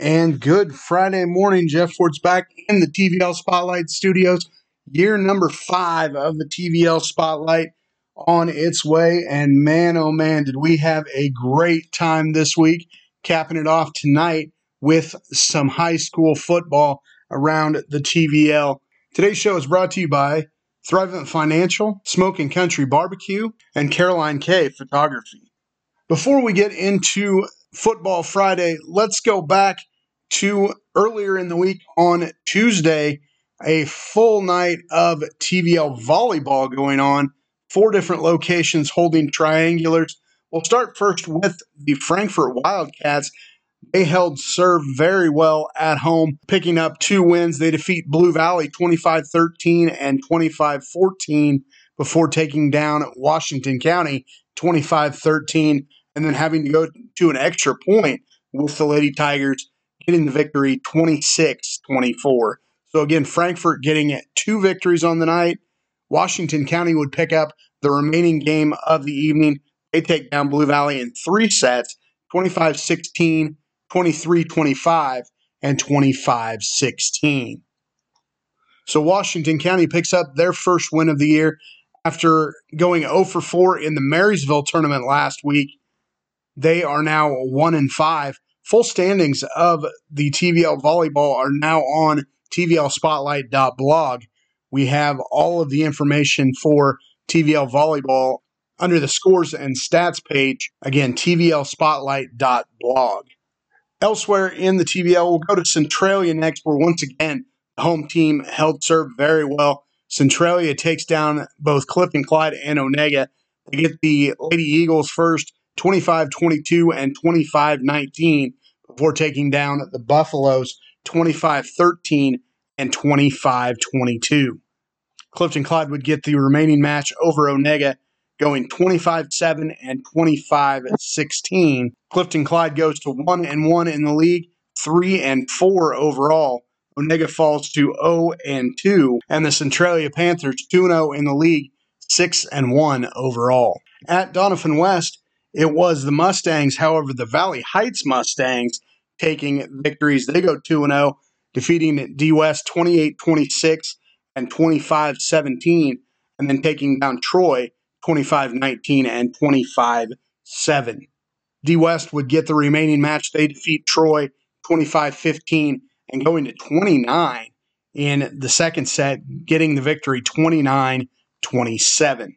And good Friday morning. Jeff Ford's back in the TVL Spotlight Studios. Year number five of the TVL Spotlight on its way. And man, oh man, did we have a great time this week, capping it off tonight with some high school football around the TVL. Today's show is brought to you by Thrivent Financial, Smoking Country Barbecue, and Caroline K Photography. Before we get into Football Friday, let's go back to earlier in the week on Tuesday, a full night of TVL volleyball going on, four different locations holding triangulars. We'll start first with the Frankfort Wildcats. They held serve very well at home, picking up two wins. They defeat Blue Valley 25 13 and 25 14 before taking down Washington County 25 13 and then having to go to an extra point with the Lady Tigers getting the victory 26 24. So again, Frankfort getting two victories on the night. Washington County would pick up the remaining game of the evening. They take down Blue Valley in three sets 25 16, 23 25, and 25 16. So Washington County picks up their first win of the year after going 0 for 4 in the Marysville tournament last week. They are now 1 and 5 Full standings of the TVL volleyball are now on tvlspotlight.blog. We have all of the information for TVL volleyball under the scores and stats page. Again, tvlspotlight.blog. Elsewhere in the TVL, we'll go to Centralia next, where once again, the home team held serve very well. Centralia takes down both Clifton Clyde and Onaga. They get the Lady Eagles first, 25 22 and 25 19 before taking down the Buffaloes 25 13 and 25 22. Clifton Clyde would get the remaining match over Onaga, going 25 7 and 25 16. Clifton Clyde goes to 1 and 1 in the league, 3 and 4 overall. Onaga falls to 0 and 2, and the Centralia Panthers 2 0 in the league, 6 and 1 overall. At Doniphan West, it was the Mustangs, however, the Valley Heights Mustangs taking victories. They go 2 0, defeating D West 28 26 and 25 17, and then taking down Troy 25 19 and 25 7. D West would get the remaining match. They defeat Troy 25 15 and going to 29 in the second set, getting the victory 29 27.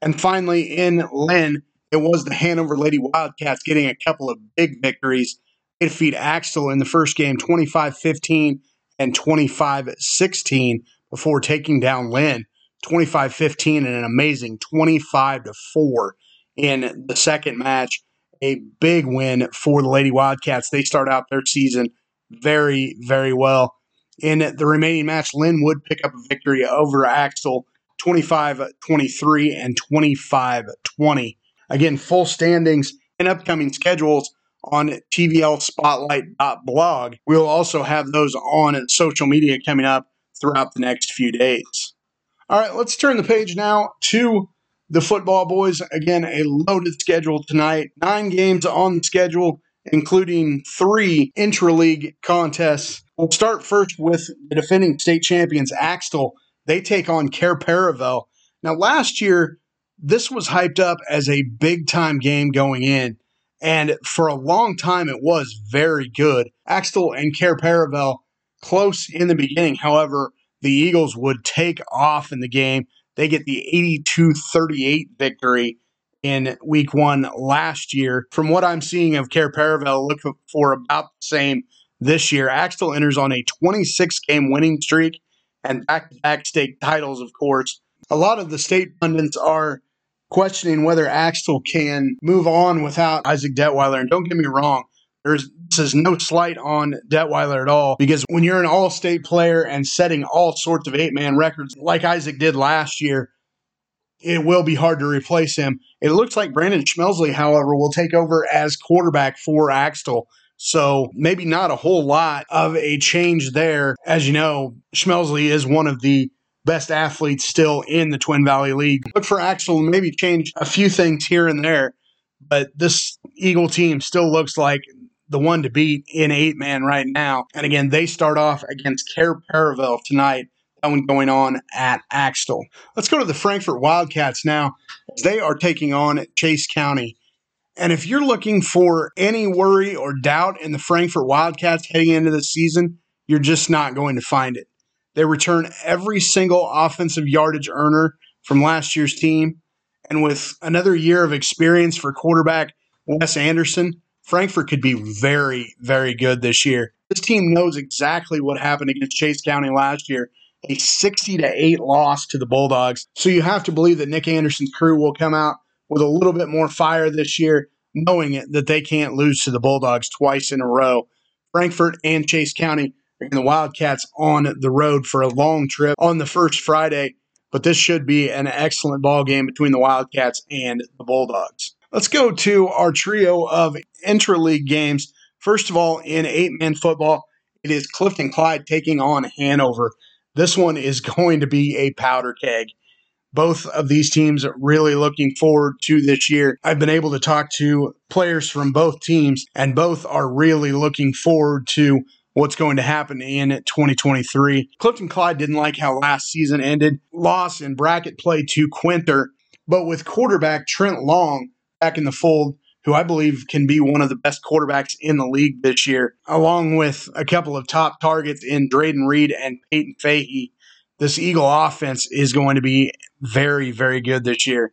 And finally, in Linn, it was the Hanover Lady Wildcats getting a couple of big victories. They defeat Axtell in the first game 25 15 and 25 16 before taking down Linn 25 15 and an amazing 25 4 in the second match. A big win for the Lady Wildcats. They start out their season very, very well. In the remaining match, Linn would pick up a victory over Axtell 25 23 and 25 20. Again, full standings and upcoming schedules on tvlspotlight.blog. We'll also have those on social media coming up throughout the next few days. All right, let's turn the page now to the football boys. Again, a loaded schedule tonight. Nine games on the schedule, including three intra-league contests. We'll start first with the defending state champions, Axtell. They take on Cair Paravel. Now, last year, this was hyped up as a big time game going in. And for a long time, it was very good. Axtell and Cair Paravel close in the beginning. However, the Eagles would take off in the game. They get the 82 38 victory in week one last year. From what I'm seeing of Cair Paravel, look for about the same this year. Axtell enters on a 26 game winning streak and back to back state titles, of course. A lot of the state pundits are questioning whether Axtell can move on without Isaac Detweiler. And don't get me wrong, there's this is no slight on Detweiler at all because when you're an all state player and setting all sorts of eight man records like Isaac did last year, it will be hard to replace him. It looks like Brandon Schmelsley, however, will take over as quarterback for Axtell. So maybe not a whole lot of a change there. As you know, Schmelsley is one of the best athletes still in the Twin Valley League. Look for Axtell maybe change a few things here and there, but this Eagle team still looks like the one to beat in eight man right now. And again, they start off against Cair Paravel tonight. That one going on at Axtell. Let's go to the Frankfort Wildcats now. They are taking on Chase County. And if you're looking for any worry or doubt in the Frankfort Wildcats heading into the season, you're just not going to find it. They return every single offensive yardage earner from last year's team. And with another year of experience for quarterback Wes Anderson, Frankfort could be very, very good this year. This team knows exactly what happened against Chase County last year a 60 to 8 loss to the Bulldogs. So you have to believe that Nick Anderson's crew will come out with a little bit more fire this year, knowing it, that they can't lose to the Bulldogs twice in a row. Frankfort and Chase County the Wildcats on the road for a long trip on the first Friday. But this should be an excellent ball game between the Wildcats and the Bulldogs. Let's go to our trio of intra-league games. First of all, in eight-man football, it is Clifton Clyde taking on Hanover. This one is going to be a powder keg. Both of these teams are really looking forward to this year. I've been able to talk to players from both teams, and both are really looking forward to what's going to happen in 2023. Clifton Clyde didn't like how last season ended. Loss in bracket play to Quinter, but with quarterback Trent Long back in the fold, who I believe can be one of the best quarterbacks in the league this year, along with a couple of top targets in Drayden Reed and Peyton Fahey. This Eagle offense is going to be very, very good this year.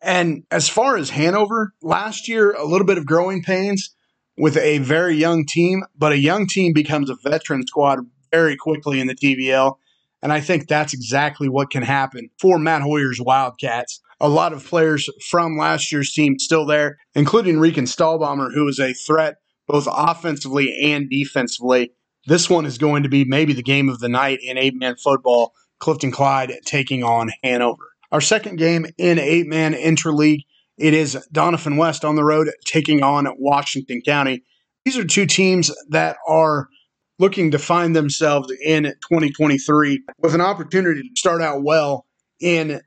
And as far as Hanover, last year, a little bit of growing pains with a very young team, but a young team becomes a veteran squad very quickly in the TVL. And I think that's exactly what can happen for Matt Hoyer's Wildcats. A lot of players from last year's team still there, including Regan Stahlbomber, who is a threat both offensively and defensively. This one is going to be maybe the game of the night in eight man football. Clifton Clyde taking on Hanover. Our second game in eight man interleague it is Doniphan West on the road taking on Washington County. These are two teams that are looking to find themselves in 2023 with an opportunity to start out well in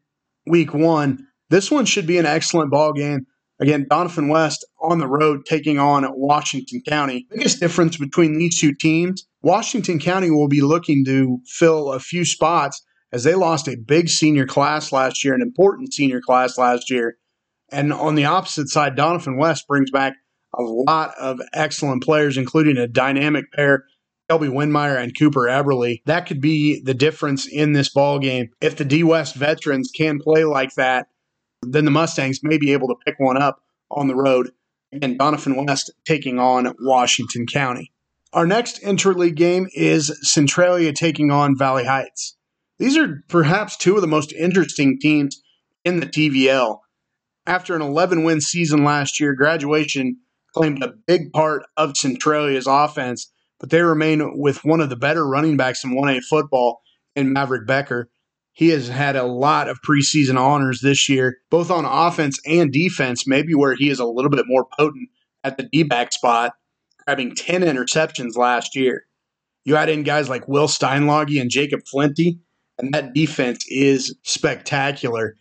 week one. This one should be an excellent ball game. Again, Doniphan West on the road taking on Washington County. Biggest difference between these two teams Washington County will be looking to fill a few spots as they lost a big senior class last year, an important senior class last year. And on the opposite side, Doniphan West brings back a lot of excellent players, including a dynamic pair, Shelby Windmeyer and Cooper Eberly. That could be the difference in this ball game. If the D West veterans can play like that, then the Mustangs may be able to pick one up on the road. And Doniphan West taking on Washington County. Our next interleague game is Centralia taking on Valley Heights. These are perhaps two of the most interesting teams in the TVL after an 11 win season last year, graduation claimed a big part of Centralia's offense, but they remain with one of the better running backs in 1A football in Maverick Becker. He has had a lot of preseason honors this year, both on offense and defense, maybe where he is a little bit more potent at the D back spot, grabbing 10 interceptions last year. You add in guys like Will Steinloggy and Jacob Flinty, and that defense is spectacular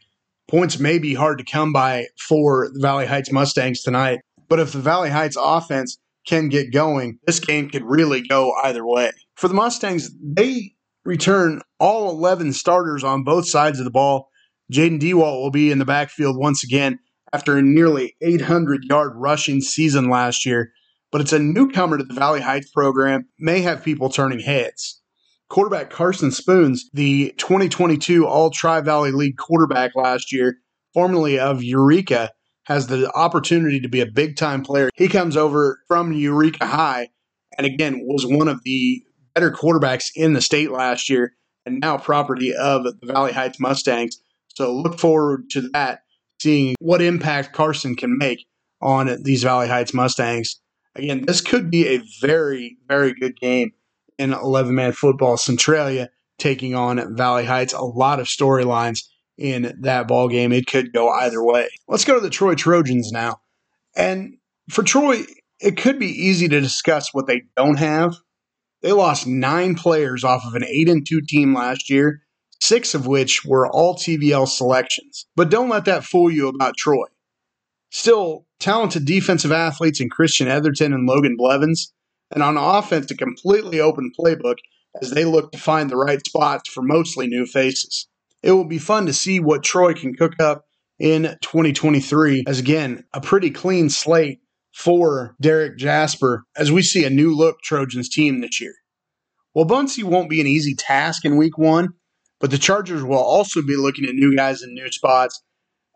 points may be hard to come by for the Valley Heights Mustangs tonight. But if the Valley Heights offense can get going, this game could really go either way. For the Mustangs, they return all 11 starters on both sides of the ball. Jaden Dewalt will be in the backfield once again after a nearly 800 yard rushing season last year. But it's a newcomer to the Valley Heights program, may have people turning heads quarterback Carson Spoons, the 2022 All Tri Valley League quarterback last year, formerly of Eureka, has the opportunity to be a big time player. He comes over from Eureka High and again was one of the better quarterbacks in the state last year and now property of the Valley Heights Mustangs. So look forward to that, seeing what impact Carson can make on these Valley Heights Mustangs. Again, this could be a very, very good game in 11 man football. Centralia taking on Valley Heights. A lot of storylines in that ball game. It could go either way. Let's go to the Troy Trojans now. And for Troy, it could be easy to discuss what they don't have. They lost nine players off of an 8 and 2 team last year, six of which were all TVL selections. But don't let that fool you about Troy. Still, talented defensive athletes in Christian Etherton and Logan Blevins, and on offense, a completely open playbook as they look to find the right spots for mostly new faces. It will be fun to see what Troy can cook up in 2023, as again, a pretty clean slate for Derek Jasper as we see a new look Trojans team this year. Well, Wabaunsee won't be an easy task in week one, but the Chargers will also be looking at new guys in new spots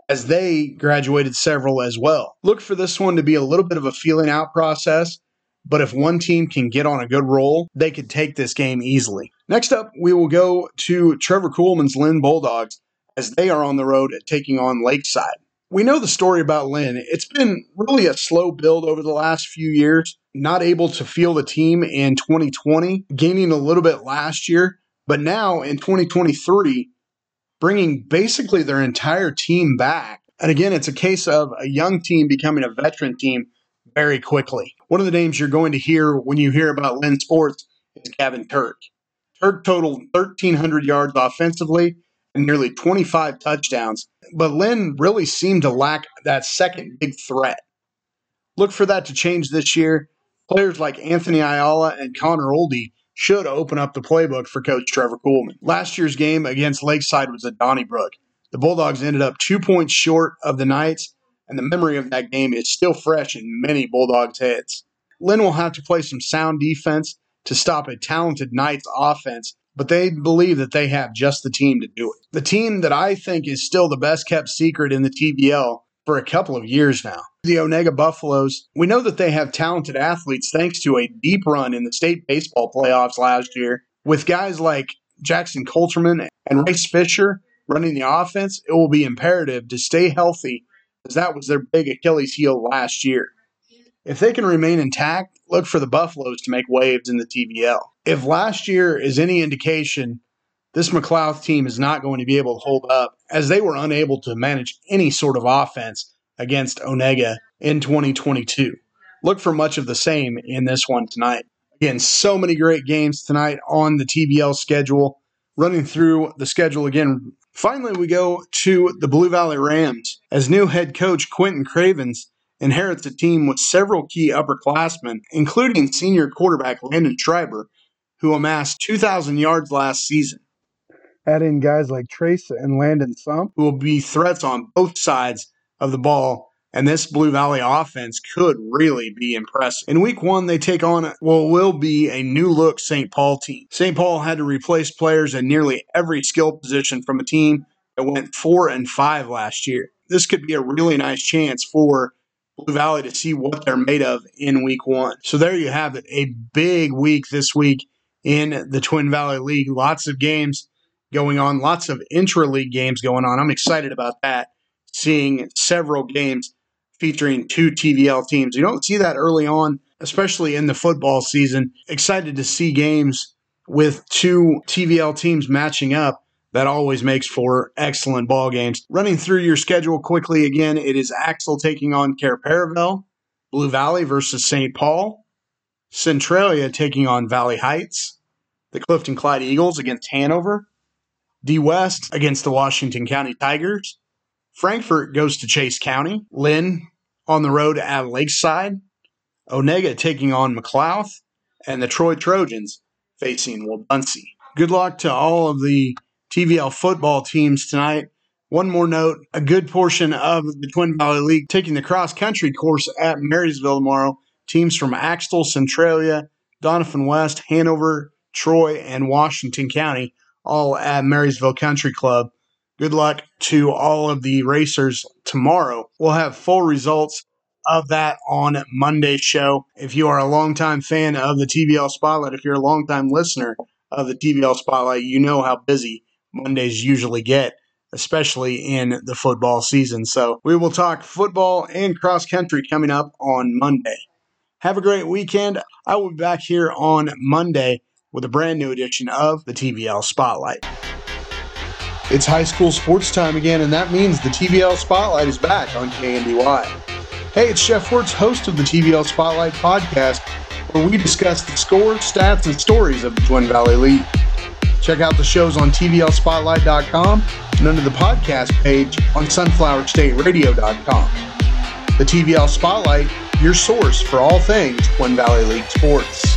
as they graduated several as well. Look for this one to be a little bit of a feeling out process, but if one team can get on a good roll, they could take this game easily. Next up, we will go to Trevor Coolman's Linn Bulldogs as they are on the road at taking on Lakeside. We know the story about Linn. It's been really a slow build over the last few years. Not able to feel the team in 2020, gaining a little bit last year, but now in 2023, bringing basically their entire team back. And again, it's a case of a young team becoming a veteran team very quickly. One of the names you're going to hear when you hear about Linn Sports is Gavin Turk. Turk totaled 1,300 yards offensively and nearly 25 touchdowns, but Linn really seemed to lack that second big threat. Look for that to change this year. Players like Anthony Ayala and Connor Oldie should open up the playbook for Coach Trevor Kuhlman. Last year's game against Lakeside was at Donnybrook. The Bulldogs ended up two points short of the Knights, and the memory of that game is still fresh in many Bulldogs' heads. Linn will have to play some sound defense to stop a talented Knights offense, but they believe that they have just the team to do it. The team that I think is still the best kept secret in the TVL for a couple of years now. The Onaga Buffaloes, we know that they have talented athletes thanks to a deep run in the state baseball playoffs last year. With guys like Jackson Coulterman and Rice Fisher running the offense, it will be imperative to stay healthy as that was their big Achilles heel last year. If they can remain intact, look for the Buffaloes to make waves in the TVL. If last year is any indication, this McLouth team is not going to be able to hold up as they were unable to manage any sort of offense against Onaga in 2022. Look for much of the same in this one tonight. Again, so many great games tonight on the TVL schedule. Running through the schedule again. Finally, we go to the Blue Valley Rams as new head coach Quentin Cravens inherits a team with several key upperclassmen, including senior quarterback Landon Schreiber, who amassed 2,000 yards last season. Add in guys like Trace and Landon Sump, who will be threats on both sides of the ball. And this Blue Valley offense could really be impressive. In week one, they take on what will be a new look St. Paul team. St. Paul had to replace players in nearly every skill position from a team that went four and five last year. This could be a really nice chance for Blue Valley to see what they're made of in week one. So there you have it. A big week this week in the Twin Valley League. Lots of games going on, lots of intra league games going on. I'm excited about that, seeing several games featuring two TVL teams. You don't see that early on, especially in the football season. Excited to see games with two TVL teams matching up. That always makes for excellent ball games. Running through your schedule quickly again, it is Axtell taking on Cair Paravel, Blue Valley versus St. Paul, Centralia taking on Valley Heights, the Clifton Clyde Eagles against Hanover, D West against the Washington County Tigers. Frankfort goes to Chase County. Linn on the road at Lakeside. Onaga taking on McLouth. And the Troy Trojans facing Wabaunsee. Good luck to all of the TVL football teams tonight. One more note a good portion of the Twin Valley League taking the cross country course at Marysville tomorrow. Teams from Axtell, Centralia, Doniphan West, Hanover, Troy, and Washington County all at Marysville Country Club. Good luck to all of the racers tomorrow. We'll have full results of that on Monday's show. If you are a longtime fan of the TVL Spotlight, if you're a longtime listener of the TVL Spotlight, you know how busy Mondays usually get, especially in the football season. So we will talk football and cross country coming up on Monday. Have a great weekend. I will be back here on Monday with a brand new edition of the TVL Spotlight. It's high school sports time again, and that means the TVL Spotlight is back on KNDY. Hey, it's Jeff Wertz, host of the TVL Spotlight podcast, where we discuss the scores, stats, and stories of the Twin Valley League. Check out the shows on TVLSpotlight.com and under the podcast page on SunflowerStateRadio.com. The TVL Spotlight, your source for all things Twin Valley League sports.